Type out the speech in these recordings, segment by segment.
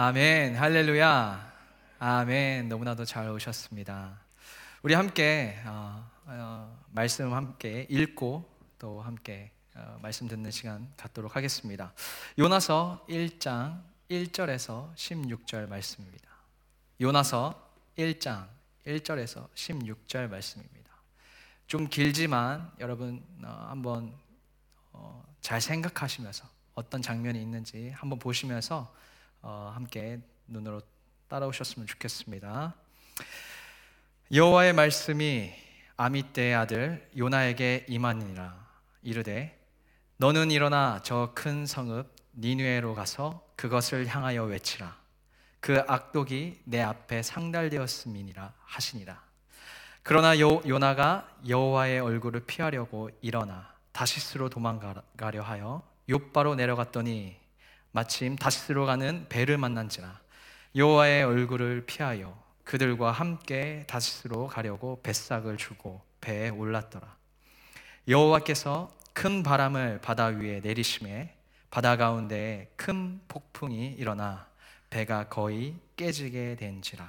아멘, 할렐루야. 아멘. 너무나도 잘 오셨습니다. 우리 함께 어, 어, 말씀 함께 읽고 또 함께 어, 말씀 듣는 시간 갖도록 하겠습니다. 요나서 1장 1절에서 16절 말씀입니다. 요나서 1장 1절에서 16절 말씀입니다. 좀 길지만 여러분 어, 한번 어, 잘 생각하시면서 어떤 장면이 있는지 한번 보시면서 어, 함께 눈으로 따라오셨으면 좋겠습니다. 여호와의 말씀이 아미떼의 아들 요나에게 임하니라. 이르되 너는 일어나 저 큰 성읍 니누에로 가서 그것을 향하여 외치라. 그 악독이 내 앞에 상달되었음이니라 하시니라. 그러나 요, 요나가 여호와의 얼굴을 피하려고 일어나 다시스로 도망가려 하여 요바로 내려갔더니 마침 다시스로 가는 배를 만난지라 여호와의 얼굴을 피하여 그들과 함께 다시스로 가려고 뱃삭을 주고 배에 올랐더라. 여호와께서 큰 바람을 바다 위에 내리심에 바다 가운데 큰 폭풍이 일어나 배가 거의 깨지게 된지라.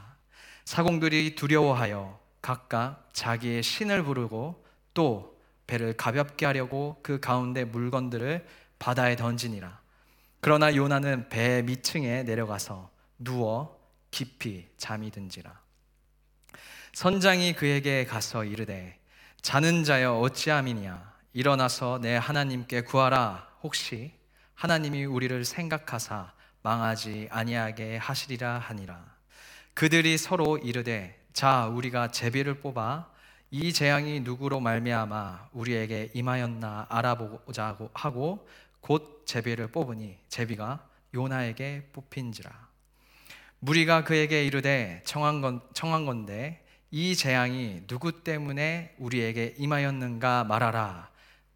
사공들이 두려워하여 각각 자기의 신을 부르고 또 배를 가볍게 하려고 그 가운데 물건들을 바다에 던지니라. 그러나 요나는 배 밑층에 내려가서 누워 깊이 잠이 든지라. 선장이 그에게 가서 이르되 자는 자여 어찌함이냐 일어나서 내 하나님께 구하라. 혹시 하나님이 우리를 생각하사 망하지 아니하게 하시리라 하니라. 그들이 서로 이르되 자 우리가 제비를 뽑아 이 재앙이 누구로 말미암아 우리에게 임하였나 알아보자고 하고 곧 제비를 뽑으니 제비가 요나에게 뽑힌지라 무리가 그에게 이르되 청한, 건, 청한 건데 이 재앙이 누구 때문에 우리에게 임하였는가 말하라.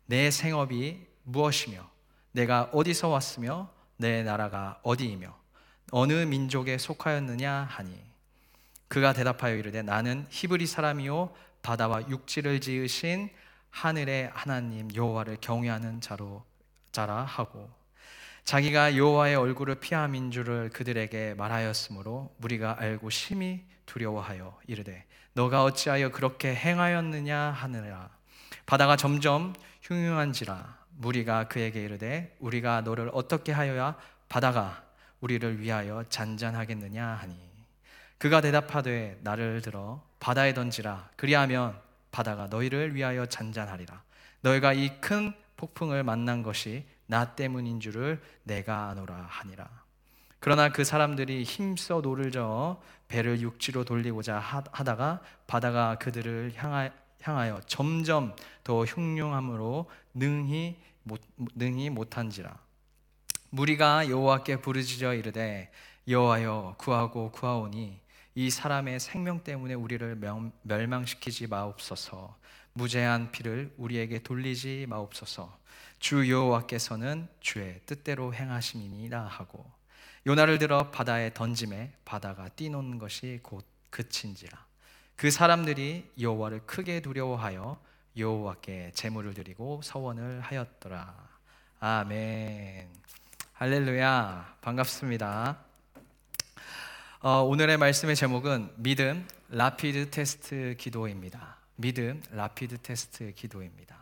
내 생업이 무엇이며 내가 어디서 왔으며 내 나라가 어디이며 어느 민족에 속하였느냐 하니 그가 대답하여 이르되 나는 히브리 사람이요 바다와 육지를 지으신 하늘의 하나님 여호와를 경외하는 자로 자라 하고 자기가 여호와의 얼굴을 피함인 줄을 그들에게 말하였으므로 무리가 알고 심히 두려워하여 이르되 너가 어찌하여 그렇게 행하였느냐 하느라? 바다가 점점 흉흉한지라. 무리가 그에게 이르되 우리가 너를 어떻게 하여야 바다가 우리를 위하여 잔잔하겠느냐 하니? 그가 대답하되 나를 들어 바다에 던지라. 그리하면 바다가 너희를 위하여 잔잔하리라. 너희가 이 큰 폭풍을 만난 것이 나 때문인 줄을 내가 아노라 하니라. 그러나 그 사람들이 힘써 노를 저어 배를 육지로 돌리고자 하다가 바다가 그들을 향하여 점점 더 흉흉함으로 능히 못, 능히 못한지라. 무리가 여호와께 부르짖어 이르되 여호와여 구하고 구하오니 이 사람의 생명 때문에 우리를 멸망시키지 마옵소서. 무죄한 피를 우리에게 돌리지 마옵소서. 주 여호와께서는 주의 뜻대로 행하심이니라 하고 요나를 들어 바다에 던짐에 바다가 뛰노는 것이 곧 그친지라. 그 사람들이 여호와를 크게 두려워하여 여호와께 제물을 드리고 서원을 하였더라. 아멘. 할렐루야. 반갑습니다 어, 오늘의 말씀의 제목은 믿음 rapid test 기도입니다 믿음 rapid test 기도입니다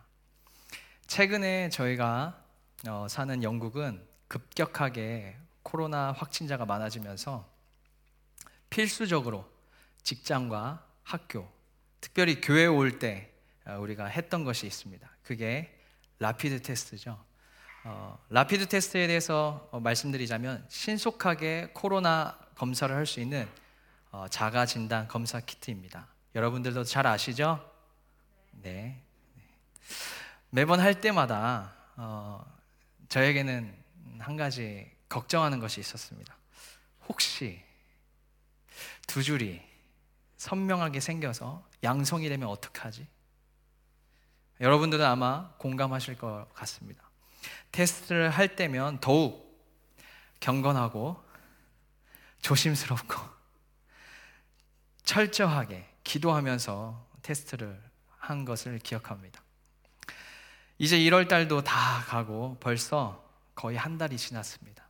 최근에 저희가 어, 사는 영국은 급격하게 코로나 확진자가 많아지면서 필수적으로 직장과 학교, 특별히 교회 올때 어, 우리가 했던 것이 있습니다. 그게 rapid test죠. 어, rapid test에 대해서 어, 말씀드리자면 신속하게 코로나 검사를 할 수 있는 어, 자가 진단 검사 키트입니다. 여러분들도 잘 아시죠? 네. 매번 할 때마다 어, 저에게는 한 가지 걱정하는 것이 있었습니다. 혹시 두 줄이 선명하게 생겨서 양성이 되면 어떡하지? 여러분들은 아마 공감하실 것 같습니다. 테스트를 할 때면 더욱 경건하고 조심스럽고 철저하게 기도하면서 테스트를 한 것을 기억합니다. 이제 1월 달도 다 가고 벌써 거의 한 달이 지났습니다.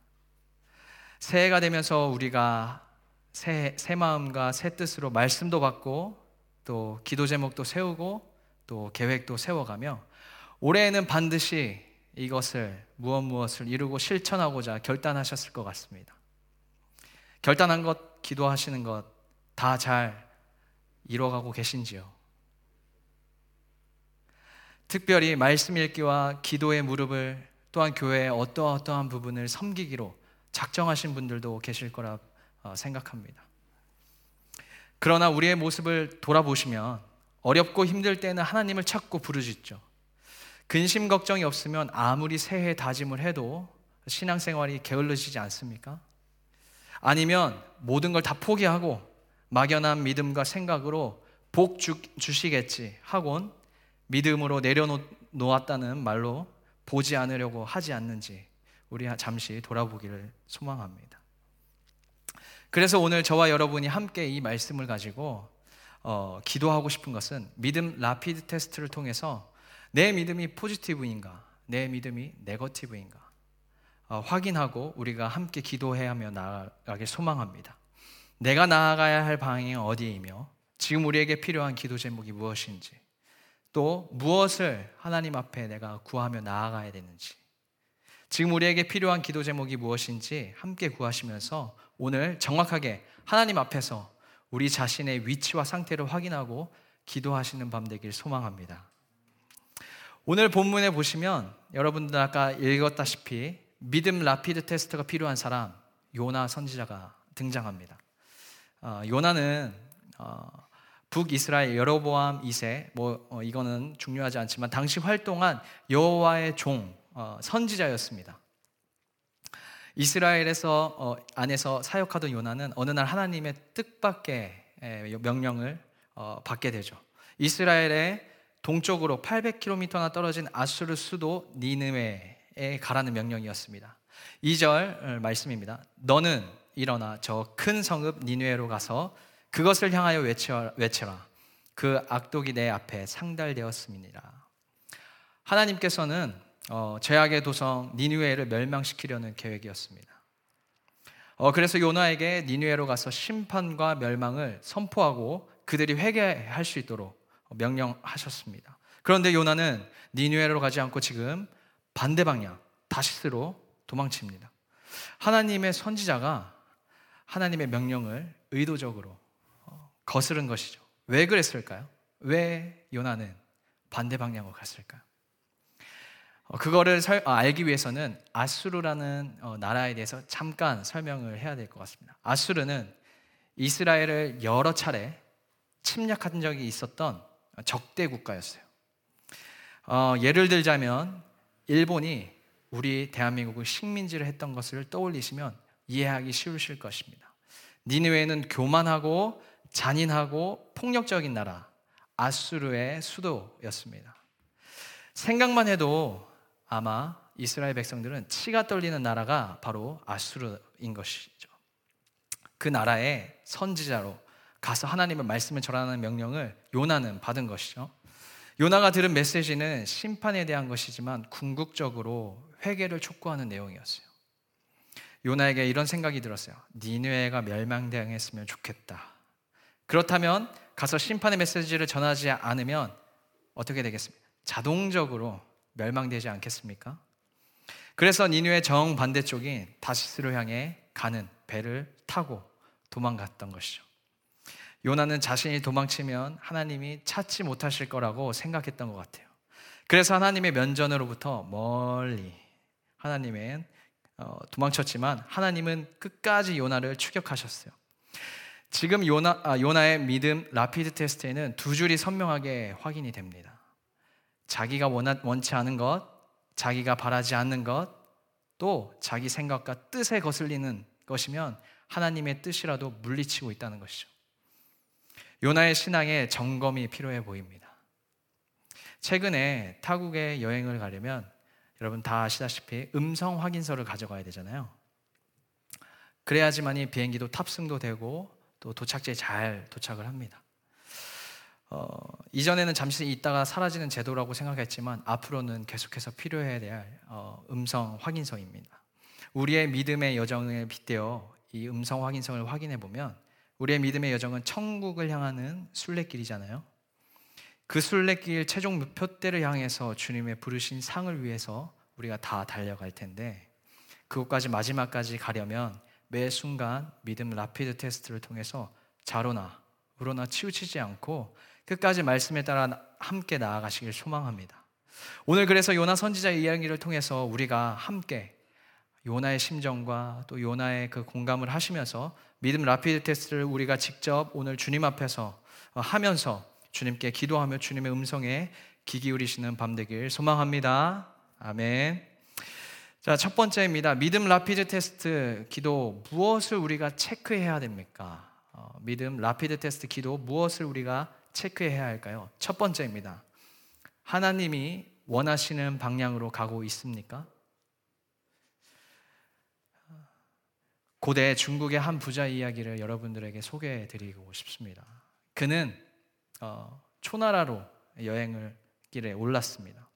새해가 되면서 우리가 새, 새 마음과 새 뜻으로 말씀도 받고 또 기도 제목도 세우고 또 계획도 세워가며 올해에는 반드시 이것을 무엇 무엇을 이루고 실천하고자 결단하셨을 것 같습니다. 결단한 것, 기도하시는 것 다 잘 이뤄가고 계신지요? 특별히 말씀 읽기와 기도의 무릎을 또한 교회의 어떠어떠한 부분을 섬기기로 작정하신 분들도 계실 거라 어, 생각합니다. 그러나 우리의 모습을 돌아보시면 어렵고 힘들 때는 하나님을 찾고 부르짖죠. 근심 걱정이 없으면 아무리 새해 다짐을 해도 신앙생활이 게을러지지 않습니까? 아니면 모든 걸 다 포기하고 막연한 믿음과 생각으로 복 주, 주시겠지 하곤 믿음으로 내려놓았다는 말로 보지 않으려고 하지 않는지 우리 잠시 돌아보기를 소망합니다. 그래서 오늘 저와 여러분이 함께 이 말씀을 가지고 어, 기도하고 싶은 것은 믿음 라피드 테스트를 통해서 내 믿음이 포지티브인가, 내 믿음이 네거티브인가 어, 확인하고 우리가 함께 기도해야며 나아가길 소망합니다. 내가 나아가야 할 방향이 어디이며 지금 우리에게 필요한 기도 제목이 무엇인지 또 무엇을 하나님 앞에 내가 구하며 나아가야 되는지 지금 우리에게 필요한 기도 제목이 무엇인지 함께 구하시면서 오늘 정확하게 하나님 앞에서 우리 자신의 위치와 상태를 확인하고 기도하시는 밤 되길 소망합니다. 오늘 본문에 보시면 여러분들 아까 읽었다시피 믿음 라피드 테스트가 필요한 사람 요나 선지자가 등장합니다. 어, 요나는 어, 북이스라엘 여로보암 2세 뭐 어, 이거는 중요하지 않지만 당시 활동한 여호와의 종 어, 선지자였습니다. 이스라엘에서 어, 안에서 사역하던 요나는 어느 날 하나님의 뜻밖의 명령을 어, 받게 되죠. 이스라엘의 동쪽으로 800km나 떨어진 아수르 수도 니느웨에 가라는 명령이었습니다. 2절 말씀입니다. 너는 일어나 저 큰 성읍 니느웨로 가서 그것을 향하여 외쳐라. 그 악독이 내 앞에 상달되었음이니라. 하나님께서는 어, 죄악의 도성 니누에를 멸망시키려는 계획이었습니다. 어, 그래서 요나에게 니누에로 가서 심판과 멸망을 선포하고 그들이 회개할 수 있도록 명령하셨습니다. 그런데 요나는 니누에로 가지 않고 지금 반대 방향 다시스로 도망칩니다. 하나님의 선지자가 하나님의 명령을 의도적으로 어, 거스른 것이죠. 왜 그랬을까요? 왜 요나는 반대 방향으로 갔을까요? 어, 그거를 설, 어, 알기 위해서는 아수르라는 어, 나라에 대해서 잠깐 설명을 해야 될 것 같습니다. 아수르는 이스라엘을 여러 차례 침략한 적이 있었던 적대 국가였어요. 어, 예를 들자면 일본이 우리 대한민국을 식민지를 했던 것을 떠올리시면 이해하기 쉬우실 것입니다. 니느웨는 교만하고 잔인하고 폭력적인 나라 아수르의 수도였습니다. 생각만 해도 아마 이스라엘 백성들은 치가 떨리는 나라가 바로 아수르인 것이죠. 그 나라의 선지자로 가서 하나님의 말씀을 전하는 명령을 요나는 받은 것이죠. 요나가 들은 메시지는 심판에 대한 것이지만 궁극적으로 회개를 촉구하는 내용이었어요. 요나에게 이런 생각이 들었어요. 니느웨가 멸망당했으면 좋겠다. 그렇다면 가서 심판의 메시지를 전하지 않으면 어떻게 되겠습니까? 자동적으로 멸망되지 않겠습니까? 그래서 니누의 정반대쪽인 다시스를 향해 가는 배를 타고 도망갔던 것이죠. 요나는 자신이 도망치면 하나님이 찾지 못하실 거라고 생각했던 것 같아요. 그래서 하나님의 면전으로부터 멀리 하나님은 어, 도망쳤지만 하나님은 끝까지 요나를 추격하셨어요. 지금 요나, 아, 요나의 믿음 라피드 테스트에는 두 줄이 선명하게 확인이 됩니다. 자기가 원하, 원치 않은 것, 자기가 바라지 않는 것, 또 자기 생각과 뜻에 거슬리는 것이면 하나님의 뜻이라도 물리치고 있다는 것이죠. 요나의 신앙에 점검이 필요해 보입니다. 최근에 타국에 여행을 가려면 여러분 다 아시다시피 음성 확인서를 가져가야 되잖아요. 그래야지만이 비행기도 탑승도 되고 또 도착지에 잘 도착을 합니다. 어, 이전에는 잠시 있다가 사라지는 제도라고 생각했지만 앞으로는 계속해서 필요해야 될 어, 음성 확인서입니다. 우리의 믿음의 여정에 빗대어 이 음성 확인성을 확인해 보면 우리의 믿음의 여정은 천국을 향하는 순례길이잖아요. 그 순례길 최종 목표대를 향해서 주님의 부르신 상을 위해서 우리가 다 달려갈 텐데 그곳까지 마지막까지 가려면 매 순간 믿음 라피드 테스트를 통해서 자로나 우로나 치우치지 않고 끝까지 말씀에 따라 함께 나아가시길 소망합니다. 오늘 그래서 요나 선지자의 이야기를 통해서 우리가 함께 요나의 심정과 또 요나의 그 공감을 하시면서 믿음 rapid test를 우리가 직접 오늘 주님 앞에서 하면서 주님께 기도하며 주님의 음성에 귀 기울이시는 밤 되길 소망합니다. 아멘. 자, 첫 번째입니다. 믿음 rapid test 기도 무엇을 우리가 체크해야 됩니까? 어, 믿음 rapid test 기도 무엇을 우리가 체크해야 할까요? 첫 번째입니다. 하나님이 원하시는 방향으로 가고 있습니까? 고대 중국의 한 부자 이야기를 여러분들에게 소개해 드리고 싶습니다. 그는 어, 초나라로 여행을 길에 올랐습니다.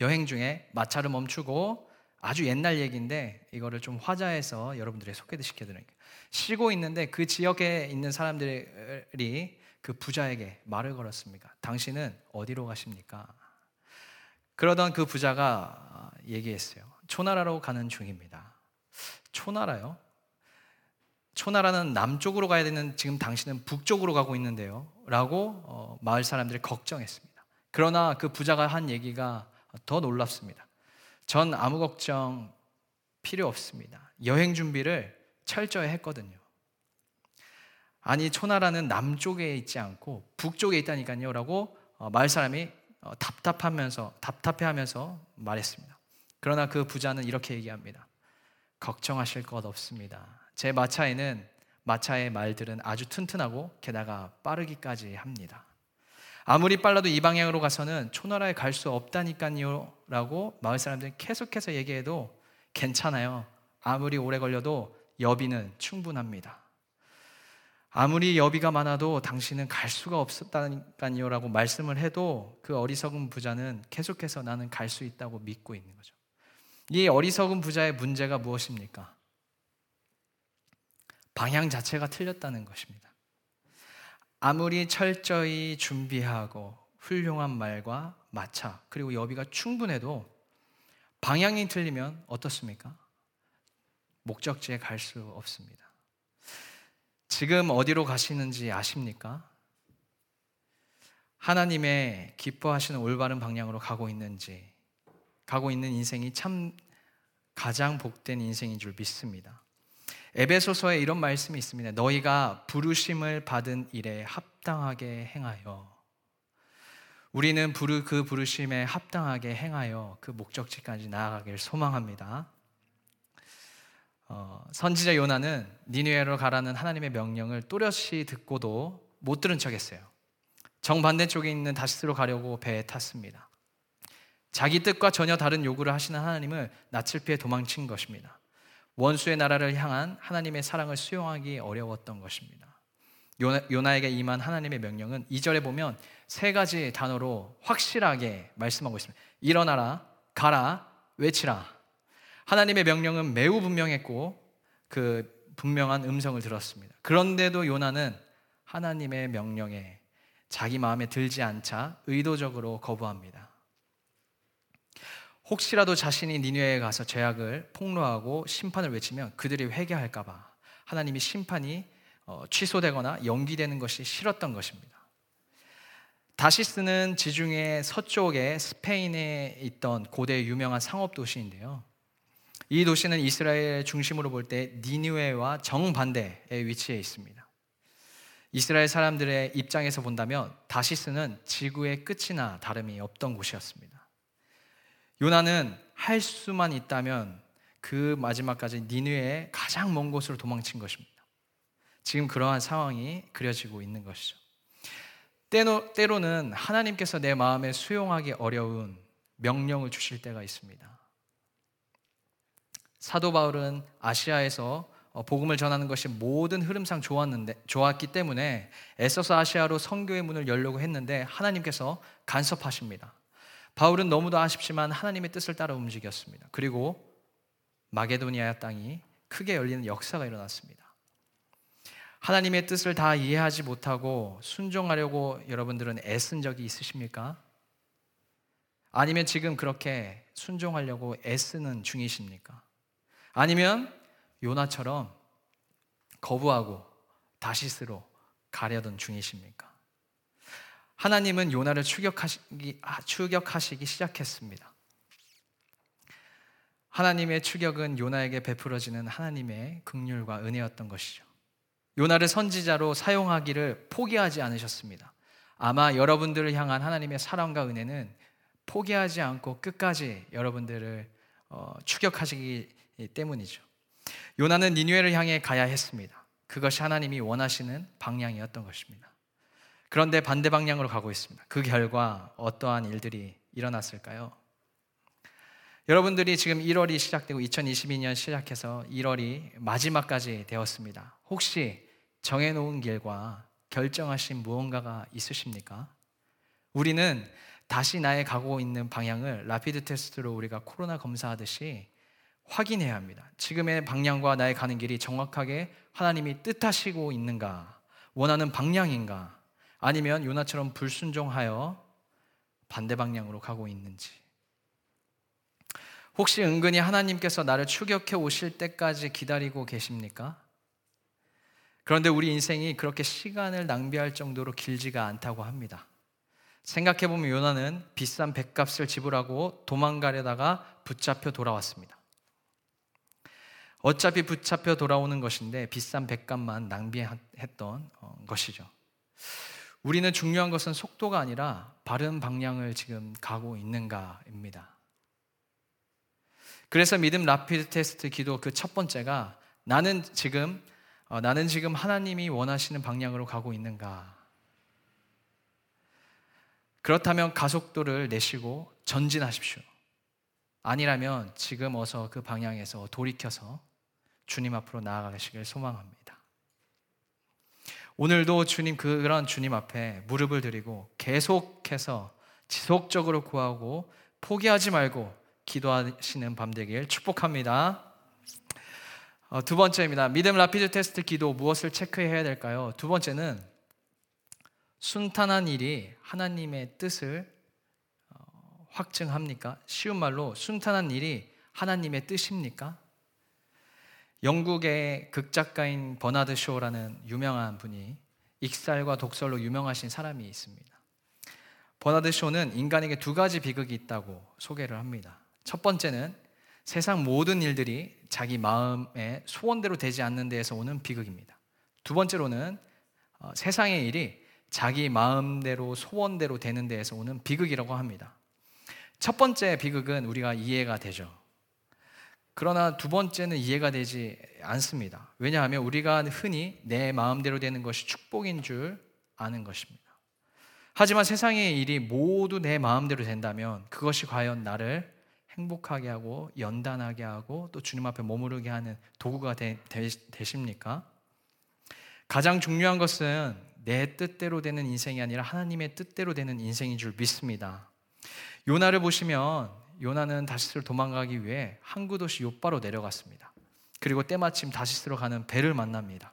여행 중에 마차를 멈추고 아주 옛날 얘기인데 이거를 좀 화자해서 여러분들에게 소개시켜 드릴게요. 쉬고 있는데 그 지역에 있는 사람들이 그 부자에게 말을 걸었습니다. 당신은 어디로 가십니까? 그러던 그 부자가 얘기했어요. 초나라로 가는 중입니다. 초나라요? 초나라는 남쪽으로 가야 되는 지금 당신은 북쪽으로 가고 있는데요. 라고 어, 마을 사람들이 걱정했습니다. 그러나 그 부자가 한 얘기가 더 놀랍습니다. 전 아무 걱정 필요 없습니다. 여행 준비를 철저히 했거든요. 아니, 초나라는 남쪽에 있지 않고 북쪽에 있다니까요. 라고 어, 마을 사람이 어, 답답하면서 답답해하면서 말했습니다. 그러나 그 부자는 이렇게 얘기합니다. 걱정하실 것 없습니다. 제 마차에는 마차의 말들은 아주 튼튼하고 게다가 빠르기까지 합니다. 아무리 빨라도 이 방향으로 가서는 초나라에 갈 수 없다니까요. 라고 마을 사람들이 계속해서 얘기해도 괜찮아요. 아무리 오래 걸려도 여비는 충분합니다. 아무리 여비가 많아도 당신은 갈 수가 없었다니까요 라고 말씀을 해도 그 어리석은 부자는 계속해서 나는 갈 수 있다고 믿고 있는 거죠. 이 어리석은 부자의 문제가 무엇입니까? 방향 자체가 틀렸다는 것입니다. 아무리 철저히 준비하고 훌륭한 말과 마차 그리고 여비가 충분해도 방향이 틀리면 어떻습니까? 목적지에 갈 수 없습니다. 지금 어디로 가시는지 아십니까? 하나님의 기뻐하시는 올바른 방향으로 가고 있는지, 가고 있는 인생이 참 가장 복된 인생인 줄 믿습니다. 에베소서에 이런 말씀이 있습니다. 너희가 부르심을 받은 일에 합당하게 행하여 우리는 부르 그 부르심에 합당하게 행하여 그 목적지까지 나아가길 소망합니다. 어, 선지자 요나는 니누에로 가라는 하나님의 명령을 또렷이 듣고도 못 들은 척했어요. 정반대 쪽에 있는 다시스로 가려고 배에 탔습니다. 자기 뜻과 전혀 다른 요구를 하시는 하나님을 낯을 피해 도망친 것입니다. 원수의 나라를 향한 하나님의 사랑을 수용하기 어려웠던 것입니다. 요나, 에게 임한 하나님의 명령은 2절에 보면 세 가지 단어로 확실하게 말씀하고 있습니다. 일어나라, 가라, 외치라. 하나님의 명령은 매우 분명했고 그 분명한 음성을 들었습니다. 그런데도 요나는 하나님의 명령에 자기 마음에 들지 않자 의도적으로 거부합니다. 혹시라도 자신이 니누에 가서 죄악을 폭로하고 심판을 외치면 그들이 회개할까봐 하나님이 심판이 어, 취소되거나 연기되는 것이 싫었던 것입니다. 다시스는 지중해 서쪽에 스페인에 있던 고대 유명한 상업 도시인데요. 이 도시는 이스라엘 중심으로 볼 때 니누에와 정반대에 위치해 있습니다. 이스라엘 사람들의 입장에서 본다면 다시스는 지구의 끝이나 다름이 없던 곳이었습니다. 요나는 할 수만 있다면 그 마지막까지 니누의 가장 먼 곳으로 도망친 것입니다. 지금 그러한 상황이 그려지고 있는 것이죠. 때로, 때로는 하나님께서 내 마음에 수용하기 어려운 명령을 주실 때가 있습니다. 사도 바울은 아시아에서 어, 복음을 전하는 것이 모든 흐름상 좋았는데 좋았기 때문에 애써서 아시아로 선교의 문을 열려고 했는데 하나님께서 간섭하십니다. 바울은 너무도 아쉽지만 하나님의 뜻을 따라 움직였습니다. 그리고 마게도니아 땅이 크게 열리는 역사가 일어났습니다. 하나님의 뜻을 다 이해하지 못하고 순종하려고 여러분들은 애쓴 적이 있으십니까? 아니면 지금 그렇게 순종하려고 애쓰는 중이십니까? 아니면 요나처럼 거부하고 다시스로 가려던 중이십니까? 하나님은 요나를 추격하시기, 아, 추격하시기 시작했습니다. 하나님의 추격은 요나에게 베풀어지는 하나님의 극률과 은혜였던 것이죠. 요나를 선지자로 사용하기를 포기하지 않으셨습니다. 아마 여러분들을 향한 하나님의 사랑과 은혜는 포기하지 않고 끝까지 여러분들을 어, 추격하시기 때문이죠. 요나는 니누에를 향해 가야 했습니다. 그것이 하나님이 원하시는 방향이었던 것입니다. 그런데 반대 방향으로 가고 있습니다. 그 결과 어떠한 일들이 일어났을까요? 여러분들이 지금 1월이 시작되고 2022년 시작해서 1월이 마지막까지 되었습니다. 혹시 정해놓은 길과 결정하신 무언가가 있으십니까? 우리는 다시 나의 가고 있는 방향을 라피드 테스트로 우리가 코로나 검사하듯이 확인해야 합니다. 지금의 방향과 나의 가는 길이 정확하게 하나님이 뜻하시고 있는가? 원하는 방향인가? 아니면 요나처럼 불순종하여 반대 방향으로 가고 있는지. 혹시 은근히 하나님께서 나를 추격해 오실 때까지 기다리고 계십니까? 그런데 우리 인생이 그렇게 시간을 낭비할 정도로 길지가 않다고 합니다. 생각해보면 요나는 비싼 백값을 지불하고 도망가려다가 붙잡혀 돌아왔습니다. 어차피 붙잡혀 돌아오는 것인데 비싼 백값만 낭비했던 어, 것이죠. 우리는 중요한 것은 속도가 아니라 바른 방향을 지금 가고 있는가입니다. 그래서 믿음 라피드 테스트 기도 그 첫 번째가 나는 지금 어, 나는 지금 하나님이 원하시는 방향으로 가고 있는가? 그렇다면 가속도를 내시고 전진하십시오. 아니라면 지금 어서 그 방향에서 돌이켜서 주님 앞으로 나아가시길 소망합니다. 오늘도 주님 그런 주님 앞에 무릎을 드리고 계속해서 지속적으로 구하고 포기하지 말고 기도하시는 밤 되길 축복합니다. 어, 두 번째입니다. 믿음 라피드 테스트 기도 무엇을 체크해야 될까요? 두 번째는 순탄한 일이 하나님의 뜻을 어, 확증합니까? 쉬운 말로 순탄한 일이 하나님의 뜻입니까? 영국의 극작가인 버나드 쇼라는 유명한 분이 익살과 독설로 유명하신 사람이 있습니다. 버나드 쇼는 인간에게 두 가지 비극이 있다고 소개를 합니다. 첫 번째는 세상 모든 일들이 자기 마음의 소원대로 되지 않는 데에서 오는 비극입니다. 두 번째로는 어, 세상의 일이 자기 마음대로 소원대로 되는 데에서 오는 비극이라고 합니다. 첫 번째 비극은 우리가 이해가 되죠. 그러나 두 번째는 이해가 되지 않습니다. 왜냐하면 우리가 흔히 내 마음대로 되는 것이 축복인 줄 아는 것입니다. 하지만 세상의 일이 모두 내 마음대로 된다면 그것이 과연 나를 행복하게 하고 연단하게 하고 또 주님 앞에 머무르게 하는 도구가 되, 되, 십니까 가장 중요한 것은 내 뜻대로 되는 인생이 아니라 하나님의 뜻대로 되는 인생인 줄 믿습니다. 요나를 보시면 요나는 다시스로 도망가기 위해 항구 도시 요바로 내려갔습니다. 그리고 때마침 다시스로 가는 배를 만납니다.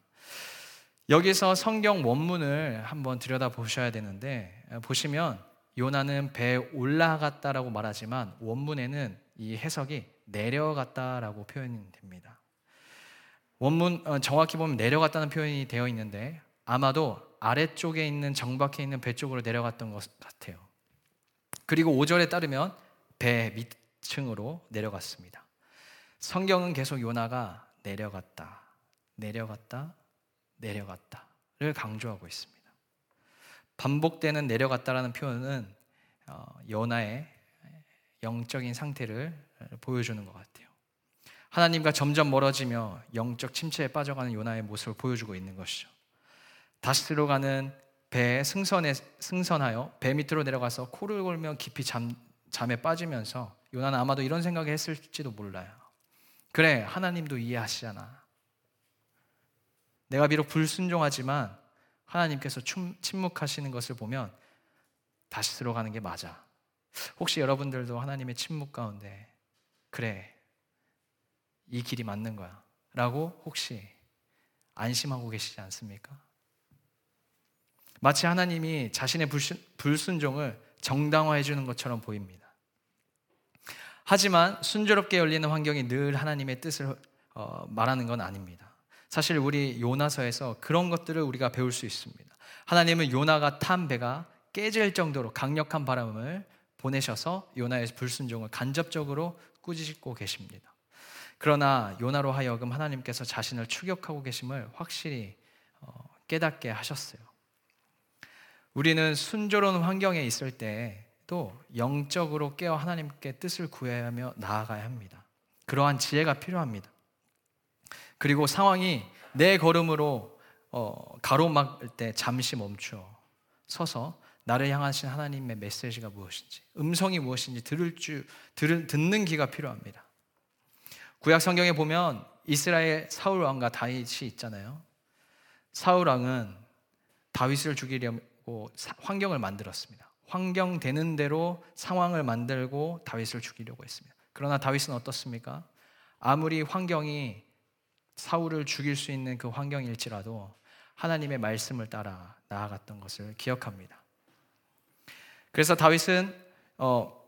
여기서 성경 원문을 한번 들여다 보셔야 되는데 보시면 요나는 배에 올라갔다라고 말하지만 원문에는 이 해석이 내려갔다라고 표현이 됩니다. 원문 어, 정확히 보면 내려갔다는 표현이 되어 있는데 아마도 아래쪽에 있는 정박해 있는 배 쪽으로 내려갔던 것 같아요. 그리고 5절에 따르면 배 밑층으로 내려갔습니다. 성경은 계속 요나가 내려갔다, 내려갔다, 내려갔다를 강조하고 있습니다. 반복되는 내려갔다라는 표현은 어, 요나의 영적인 상태를 보여주는 것 같아요. 하나님과 점점 멀어지며 영적 침체에 빠져가는 요나의 모습을 보여주고 있는 것이죠. 다시로 가는 배에 승선에 승선하여 배 밑으로 내려가서 코를 골며 깊이 잠, 잠에 빠지면서 요나는 아마도 이런 생각을 했을지도 몰라요. 그래 하나님도 이해하시잖아. 내가 비록 불순종하지만 하나님께서 침묵하시는 것을 보면 다시 들어가는 게 맞아. 혹시 여러분들도 하나님의 침묵 가운데 그래 이 길이 맞는 거야. 라고 혹시 안심하고 계시지 않습니까? 마치 하나님이 자신의 불순종을 정당화해 주는 것처럼 보입니다. 하지만 순조롭게 열리는 환경이 늘 하나님의 뜻을 어, 말하는 건 아닙니다. 사실 우리 요나서에서 그런 것들을 우리가 배울 수 있습니다. 하나님은 요나가 탄 배가 깨질 정도로 강력한 바람을 보내셔서 요나의 불순종을 간접적으로 꾸짖고 계십니다. 그러나 요나로 하여금 하나님께서 자신을 추격하고 계심을 확실히 어, 깨닫게 하셨어요. 우리는 순조로운 환경에 있을 때도 영적으로 깨어 하나님께 뜻을 구해하며 나아가야 합니다. 그러한 지혜가 필요합니다. 그리고 상황이 내 걸음으로 어, 가로막을 때 잠시 멈추어 서서 나를 향하신 하나님의 메시지가 무엇인지, 음성이 무엇인지 들을 줄, 들은, 듣는 기가 필요합니다. 구약 성경에 보면 이스라엘 사울 왕과 다윗이 있잖아요. 사울 왕은 다윗을 죽이려 고 환경을 만들었습니다. 환경 되는 대로 상황을 만들고 다윗을 죽이려고 했습니다. 그러나 다윗은 어떻습니까? 아무리 환경이 사울을 죽일 수 있는 그 환경일지라도 하나님의 말씀을 따라 나아갔던 것을 기억합니다. 그래서 다윗은 어,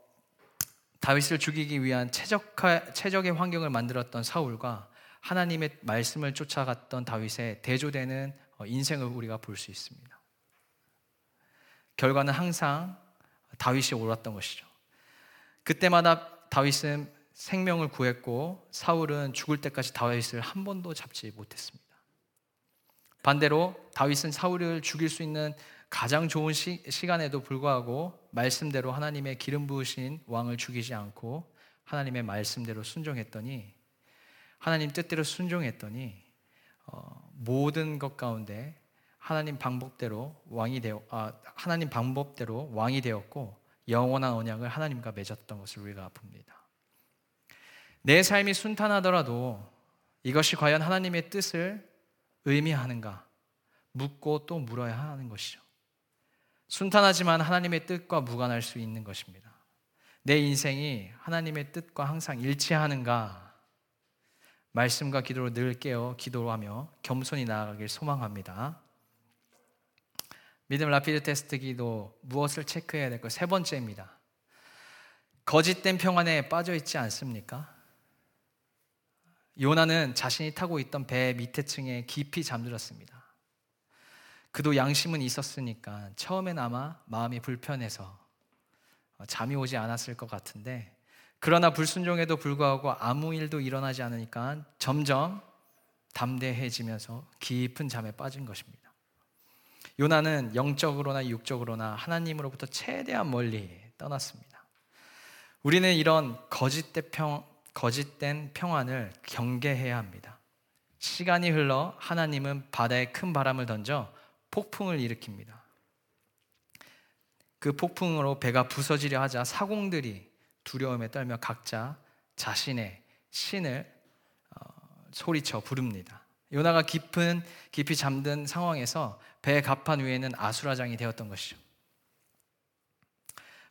다윗을 죽이기 위한 최적화, 최적의 환경을 만들었던 사울과 하나님의 말씀을 쫓아갔던 다윗의 대조되는 어, 인생을 우리가 볼 수 있습니다. 결과는 항상 다윗이 옳았던 것이죠. 그때마다 다윗은 생명을 구했고 사울은 죽을 때까지 다윗을 한 번도 잡지 못했습니다. 반대로 다윗은 사울을 죽일 수 있는 가장 좋은 시, 간에도 불구하고 말씀대로 하나님의 기름 부으신 왕을 죽이지 않고 하나님의 말씀대로 순종했더니 하나님 뜻대로 순종했더니 어, 모든 것 가운데 하나님 방법대로 왕이 되어 아, 하나님 방법대로 왕이 되었고 영원한 언약을 하나님과 맺었던 것을 우리가 봅니다. 내 삶이 순탄하더라도 이것이 과연 하나님의 뜻을 의미하는가 묻고 또 물어야 하는 것이죠. 순탄하지만 하나님의 뜻과 무관할 수 있는 것입니다. 내 인생이 하나님의 뜻과 항상 일치하는가? 말씀과 기도로 늘 깨어 기도하며 겸손히 나아가길 소망합니다. 믿음 라피드 테스트 기도 무엇을 체크해야 될까? 세 번째입니다. 거짓된 평안에 빠져 있지 않습니까? 요나는 자신이 타고 있던 배 밑에 층에 깊이 잠들었습니다. 그도 양심은 있었으니까 처음엔 아마 마음이 불편해서 어, 잠이 오지 않았을 것 같은데 그러나 불순종에도 불구하고 아무 일도 일어나지 않으니까 점점 담대해지면서 깊은 잠에 빠진 것입니다. 요나는 영적으로나 육적으로나 하나님으로부터 최대한 멀리 떠났습니다. 우리는 이런 거짓된, 평, 거짓된 평안을 경계해야 합니다. 시간이 흘러 하나님은 바다에 큰 바람을 던져 폭풍을 일으킵니다. 그 폭풍으로 배가 부서지려 하자 사공들이 두려움에 떨며 각자 자신의 신을 어, 소리쳐 부릅니다. 요나가 깊은 깊이 잠든 상황에서 배 갑판 위에는 아수라장이 되었던 것이죠.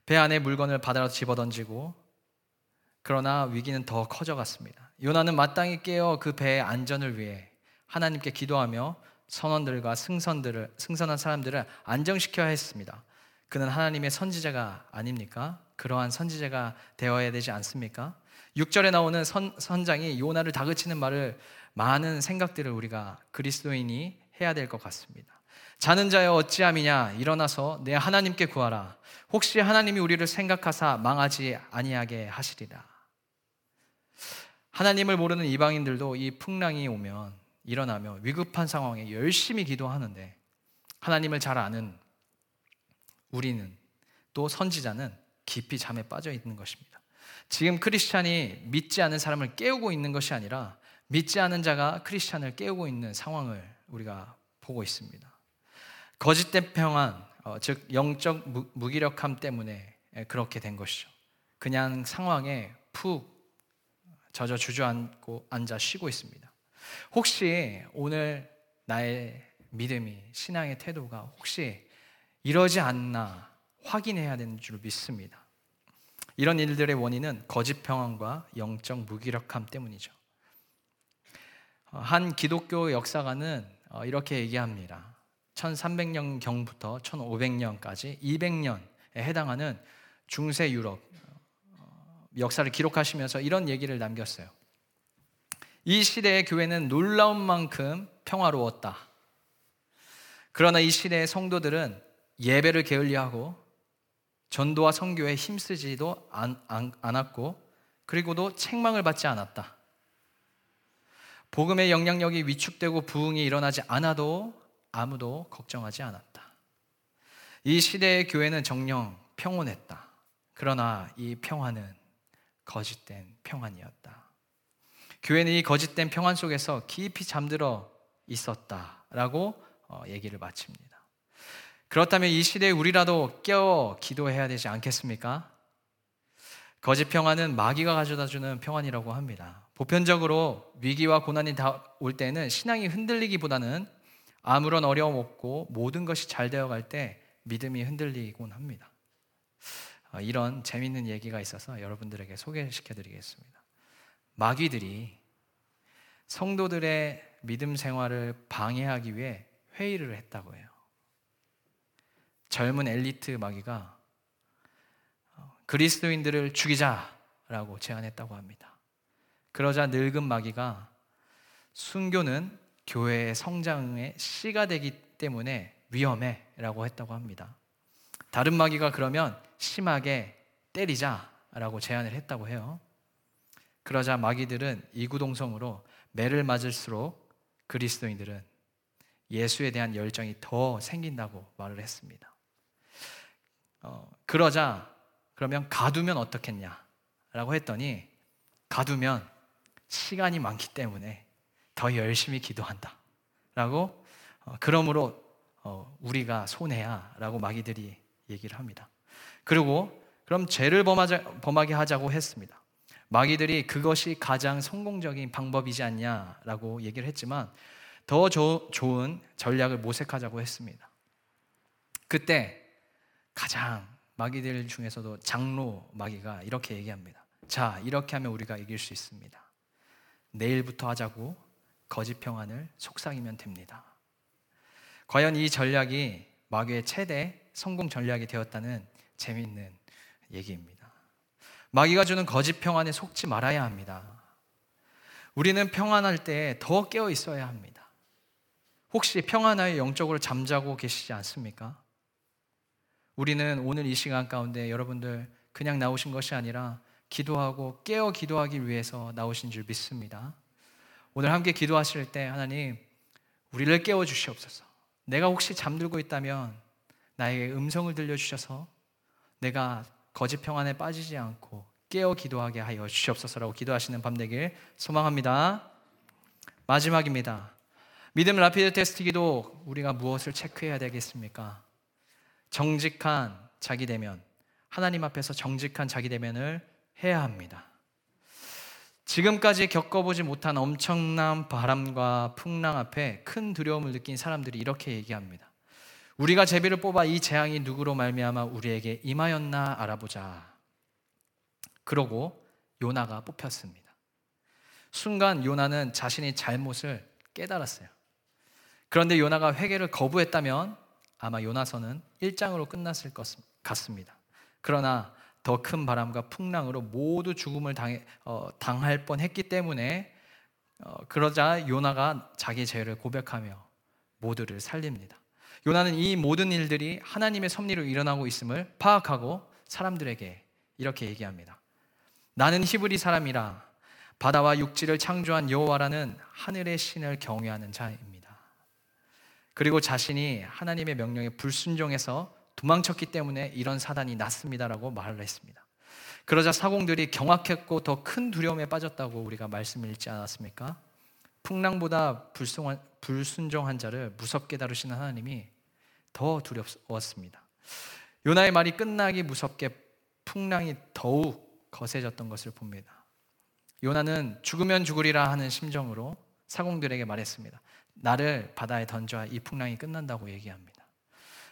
배 안에 물건을 바다로 집어던지고 그러나 위기는 더 커져갔습니다. 요나는 마땅히 깨어 그 배의 안전을 위해 하나님께 기도하며 선원들과 승선들을 승선한 사람들을 안정시켜야 했습니다. 그는 하나님의 선지자가 아닙니까? 그러한 선지자가 되어야 되지 않습니까? 6절에 나오는 선, 선장이 요나를 다그치는 말을 많은 생각들을 우리가 그리스도인이 해야 될 것 같습니다. 자는 자여 어찌함이냐 일어나서 내 하나님께 구하라 혹시 하나님이 우리를 생각하사 망하지 아니하게 하시리라 하나님을 모르는 이방인들도 이 풍랑이 오면 일어나며 위급한 상황에 열심히 기도하는데 하나님을 잘 아는 우리는 또 선지자는 깊이 잠에 빠져 있는 것입니다. 지금 크리스찬이 믿지 않는 사람을 깨우고 있는 것이 아니라 믿지 않는 자가 크리스찬을 깨우고 있는 상황을 우리가 보고 있습니다. 거짓된 평안, 어, 즉 영적 무기력함 때문에 그렇게 된 것이죠. 그냥 상황에 푹 젖어 주저앉고 앉아 쉬고 있습니다. 혹시 오늘 나의 믿음이 신앙의 태도가 혹시 이러지 않나 확인해야 되는 줄 믿습니다. 이런 일들의 원인은 거짓 평안과 영적 무기력함 때문이죠. 한 기독교 역사가는 어, 이렇게 얘기합니다. 1300년 경부터 1500년까지 200년에 해당하는 중세 유럽 어, 역사를 기록하시면서 이런 얘기를 남겼어요. 이 시대의 교회는 놀라운 만큼 평화로웠다. 그러나 이 시대의 성도들은 예배를 게을리하고 전도와 선교에 힘쓰지도 않, 않, 않았고 그리고도 책망을 받지 않았다. 복음의 영향력이 위축되고 부흥이 일어나지 않아도 아무도 걱정하지 않았다. 이 시대의 교회는 정령 평온했다. 그러나 이 평안은 거짓된 평안이었다. 교회는 이 거짓된 평안 속에서 깊이 잠들어 있었다라고 어, 얘기를 마칩니다. 그렇다면 이 시대에 우리라도 깨어 기도해야 되지 않겠습니까? 거짓 평안은 마귀가 가져다 주는 평안이라고 합니다. 보편적으로 위기와 고난이 올 때는 신앙이 흔들리기보다는 아무런 어려움 없고 모든 것이 잘 되어 갈 때 믿음이 흔들리곤 합니다. 어, 이런 재밌는 얘기가 있어서 여러분들에게 소개시켜 드리겠습니다. 마귀들이 성도들의 믿음 생활을 방해하기 위해 회의를 했다고 해요. 젊은 엘리트 마귀가 어, 그리스도인들을 죽이자라고 제안했다고 합니다. 그러자 늙은 마귀가 순교는 교회의 성장의 씨가 되기 때문에 위험해 라고 했다고 합니다. 다른 마귀가 그러면 심하게 때리자 라고 제안을 했다고 해요. 그러자 마귀들은 이구동성으로 매를 맞을수록 그리스도인들은 예수에 대한 열정이 더 생긴다고 말을 했습니다. 어, 그러자 그러면 가두면 어떻겠냐? 라고 했더니 가두면 시간이 많기 때문에 더 열심히 기도한다. 라고 어, 그러므로 어, 우리가 손해야 라고 마귀들이 얘기를 합니다. 그리고 그럼 죄를 범하자, 범하게 하자고 했습니다. 마귀들이 그것이 가장 성공적인 방법이지 않냐라고 얘기를 했지만 더 조, 좋은 전략을 모색하자고 했습니다. 그때 가장 마귀들 중에서도 장로 마귀가 이렇게 얘기합니다. 자, 이렇게 하면 우리가 이길 수 있습니다. 내일부터 하자고 거짓 평안을 속삭이면 됩니다. 과연 이 전략이 마귀의 최대 성공 전략이 되었다는 재미있는 얘기입니다. 마귀가 주는 거짓 평안에 속지 말아야 합니다. 우리는 평안할 때 더 깨어 있어야 합니다. 혹시 평안하여 영적으로 잠자고 계시지 않습니까? 우리는 오늘 이 시간 가운데 여러분들 그냥 나오신 것이 아니라 기도하고 깨어 기도하기 위해서 나오신 줄 믿습니다. 오늘 함께 기도하실 때 하나님 우리를 깨워 주시옵소서. 내가 혹시 잠들고 있다면 나에게 음성을 들려 주셔서 내가 거짓 평안에 빠지지 않고 깨어 기도하게 하여 주시옵소서라고 기도하시는 밤 되길 소망합니다. 마지막입니다. 믿음 라피드 테스트 기도 우리가 무엇을 체크해야 되겠습니까? 정직한 자기 대면, 하나님 앞에서 정직한 자기 대면을 해야 합니다. 지금까지 겪어보지 못한 엄청난 바람과 풍랑 앞에 큰 두려움을 느낀 사람들이 이렇게 얘기합니다. 우리가 제비를 뽑아 이 재앙이 누구로 말미암아 우리에게 임하였나 알아보자. 그러고 요나가 뽑혔습니다. 순간 요나는 자신의 잘못을 깨달았어요. 그런데 요나가 회개를 거부했다면 아마 요나서는 1장으로 끝났을 것 같습니다. 그러나 더 큰 바람과 풍랑으로 모두 죽음을 당해, 어, 당할 뻔했기 때문에 어, 그러자 요나가 자기 죄를 고백하며 모두를 살립니다. 요나는 이 모든 일들이 하나님의 섭리로 일어나고 있음을 파악하고 사람들에게 이렇게 얘기합니다. 나는 히브리 사람이라 바다와 육지를 창조한 여호와라는 하늘의 신을 경외하는 자입니다. 그리고 자신이 하나님의 명령에 불순종해서 도망쳤기 때문에 이런 사단이 났습니다라고 말을 했습니다. 그러자 사공들이 경악했고 더 큰 두려움에 빠졌다고 우리가 말씀을 읽지 않았습니까? 풍랑보다 불순한, 불순종한 자를 무섭게 다루시는 하나님이 더 두렵웠습니다. 요나의 말이 끝나기 무섭게 풍랑이 더욱 거세졌던 것을 봅니다. 요나는 죽으면 죽으리라 하는 심정으로 사공들에게 말했습니다. 나를 바다에 던져 이 풍랑이 끝난다고 얘기합니다.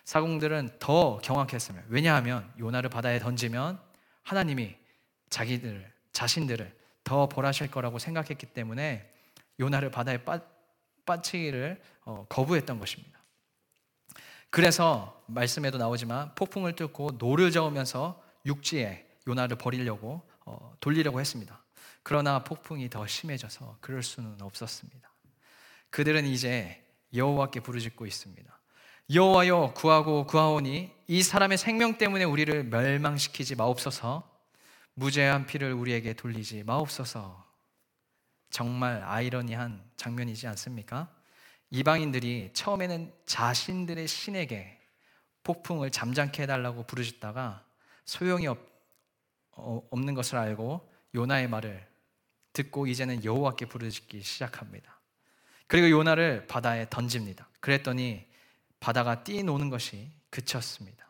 사공들은 더 경악했으며 왜냐하면 요나를 바다에 던지면 하나님이 자기들 자신들을 더 벌하실 거라고 생각했기 때문에 요나를 바다에 빠, 빠치기를 어, 거부했던 것입니다. 그래서 말씀에도 나오지만 폭풍을 뚫고 노를 저으면서 육지에 요나를 버리려고 어, 돌리려고 했습니다. 그러나 폭풍이 더 심해져서 그럴 수는 없었습니다. 그들은 이제 여호와께 부르짖고 있습니다. 여호와여 구하고 구하오니 이 사람의 생명 때문에 우리를 멸망시키지 마옵소서. 무죄한 피를 우리에게 돌리지 마옵소서. 정말 아이러니한 장면이지 않습니까? 이방인들이 처음에는 자신들의 신에게 폭풍을 잠잠케 해달라고 부르짖다가 소용이 없, 어, 없는 것을 알고 요나의 말을 듣고 이제는 여호와께 부르짖기 시작합니다. 그리고 요나를 바다에 던집니다. 그랬더니 바다가 뛰노는 것이 그쳤습니다.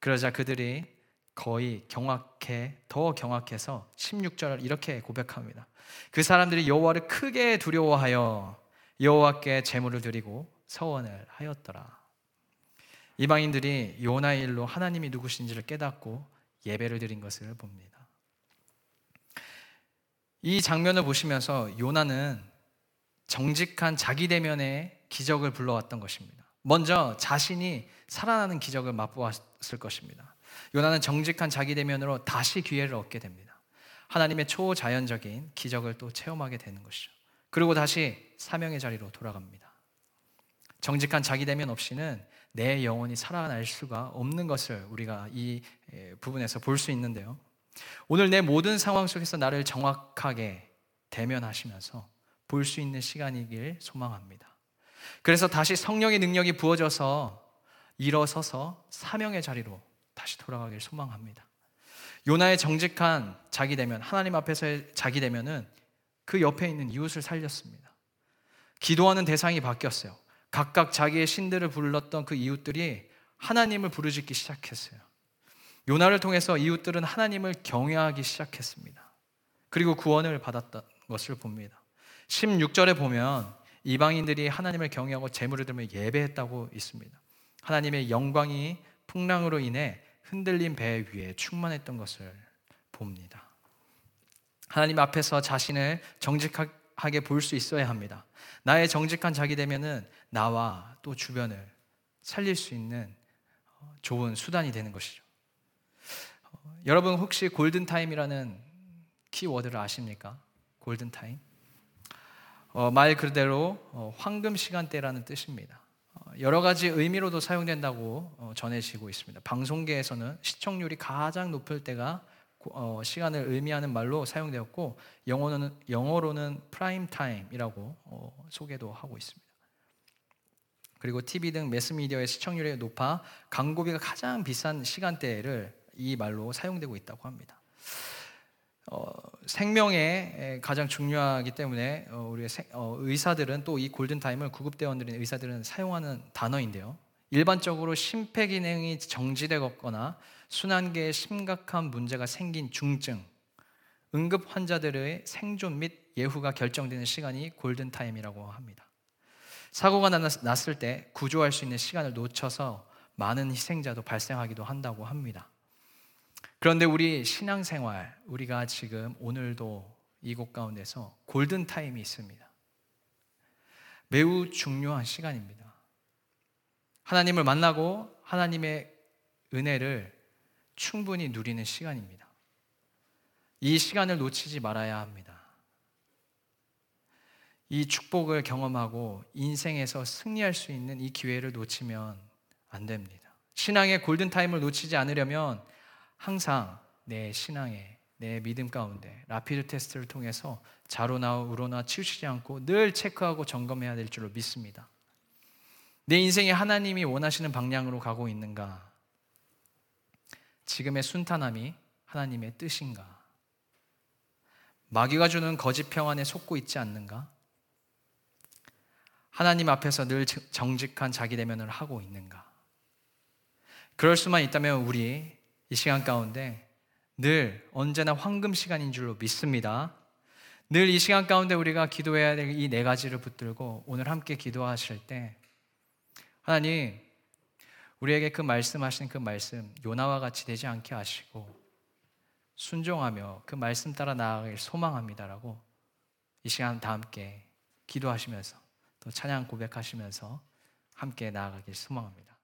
그러자 그들이 거의 경악해 더 경악해서 16절을 이렇게 고백합니다. 그 사람들이 여호와를 크게 두려워하여 여호와께 제물을 드리고 서원을 하였더라. 이방인들이 요나의 일로 하나님이 누구신지를 깨닫고 예배를 드린 것을 봅니다. 이 장면을 보시면서 요나는 정직한 자기 대면의 기적을 불러왔던 것입니다. 먼저 자신이 살아나는 기적을 맛보았을 것입니다. 요나는 정직한 자기 대면으로 다시 기회를 얻게 됩니다. 하나님의 초자연적인 기적을 또 체험하게 되는 것이죠. 그리고 다시 사명의 자리로 돌아갑니다. 정직한 자기 대면 없이는 내 영혼이 살아날 수가 없는 것을 우리가 이 부분에서 볼 수 있는데요. 오늘 내 모든 상황 속에서 나를 정확하게 대면하시면서 볼 수 있는 시간이길 소망합니다. 그래서 다시 성령의 능력이 부어져서 일어서서 사명의 자리로 다시 돌아가길 소망합니다. 요나의 정직한 자기 대면, 하나님 앞에서의 자기 대면은 그 옆에 있는 이웃을 살렸습니다. 기도하는 대상이 바뀌었어요. 각각 자기의 신들을 불렀던 그 이웃들이 하나님을 부르짖기 시작했어요. 요나를 통해서 이웃들은 하나님을 경외하기 시작했습니다. 그리고 구원을 받았던 것을 봅니다. 16절에 보면 이방인들이 하나님을 경외하고 재물을 들며 예배했다고 있습니다. 하나님의 영광이 풍랑으로 인해 흔들린 배 위에 충만했던 것을 봅니다. 하나님 앞에서 자신을 정직하게 볼 수 있어야 합니다. 나의 정직한 자기 대면은 나와 또 주변을 살릴 수 있는 좋은 수단이 되는 것이죠. 여러분 혹시 골든 타임이라는 키워드를 아십니까? 골든 타임. 어, 말 그대로 어, 황금 시간대라는 뜻입니다. 어, 여러 가지 의미로도 사용된다고 어, 전해지고 있습니다. 방송계에서는 시청률이 가장 높을 때가 어, 시간을 의미하는 말로 사용되었고 영어로는 영어로는 prime time이라고 어, 소개도 하고 있습니다. 그리고 TV 등 매스미디어의 시청률이 높아 광고비가 가장 비싼 시간대를 이 말로 사용되고 있다고 합니다. 어, 생명에 가장 중요하기 때문에 어, 우리 어, 의사들은 또 이 골든 타임을 구급대원들인 의사들은 사용하는 단어인데요. 일반적으로 심폐 기능이 정지되거나 순환계에 심각한 문제가 생긴 중증, 응급 환자들의 생존 및 예후가 결정되는 시간이 골든 타임이라고 합니다. 사고가 났을 때 구조할 수 있는 시간을 놓쳐서 많은 희생자도 발생하기도 한다고 합니다. 그런데 우리 신앙생활, 우리가 지금 오늘도 이곳 가운데서 골든 타임이 있습니다. 매우 중요한 시간입니다. 하나님을 만나고 하나님의 은혜를 충분히 누리는 시간입니다. 이 시간을 놓치지 말아야 합니다. 이 축복을 경험하고 인생에서 승리할 수 있는 이 기회를 놓치면 안 됩니다. 신앙의 골든타임을 놓치지 않으려면 항상 내 신앙에 내 믿음 가운데 라피드 테스트를 통해서 자로나 우로나 치우치지 않고 늘 체크하고 점검해야 될 줄로 믿습니다. 내 인생에 하나님이 원하시는 방향으로 가고 있는가? 지금의 순탄함이 하나님의 뜻인가? 마귀가 주는 거짓 평안에 속고 있지 않는가? 하나님 앞에서 늘 정직한 자기 대면을 하고 있는가? 그럴 수만 있다면 우리 이 시간 가운데 늘 언제나 황금 시간인 줄로 믿습니다. 늘 이 시간 가운데 우리가 기도해야 될 이 네 가지를 붙들고 오늘 함께 기도하실 때 하나님 우리에게 그 말씀하신 그 말씀 요나와 같이 되지 않게 하시고 순종하며 그 말씀 따라 나아가길 소망합니다라고 이 시간 다 함께 기도하시면서 또 찬양 고백하시면서 함께 나아가길 소망합니다.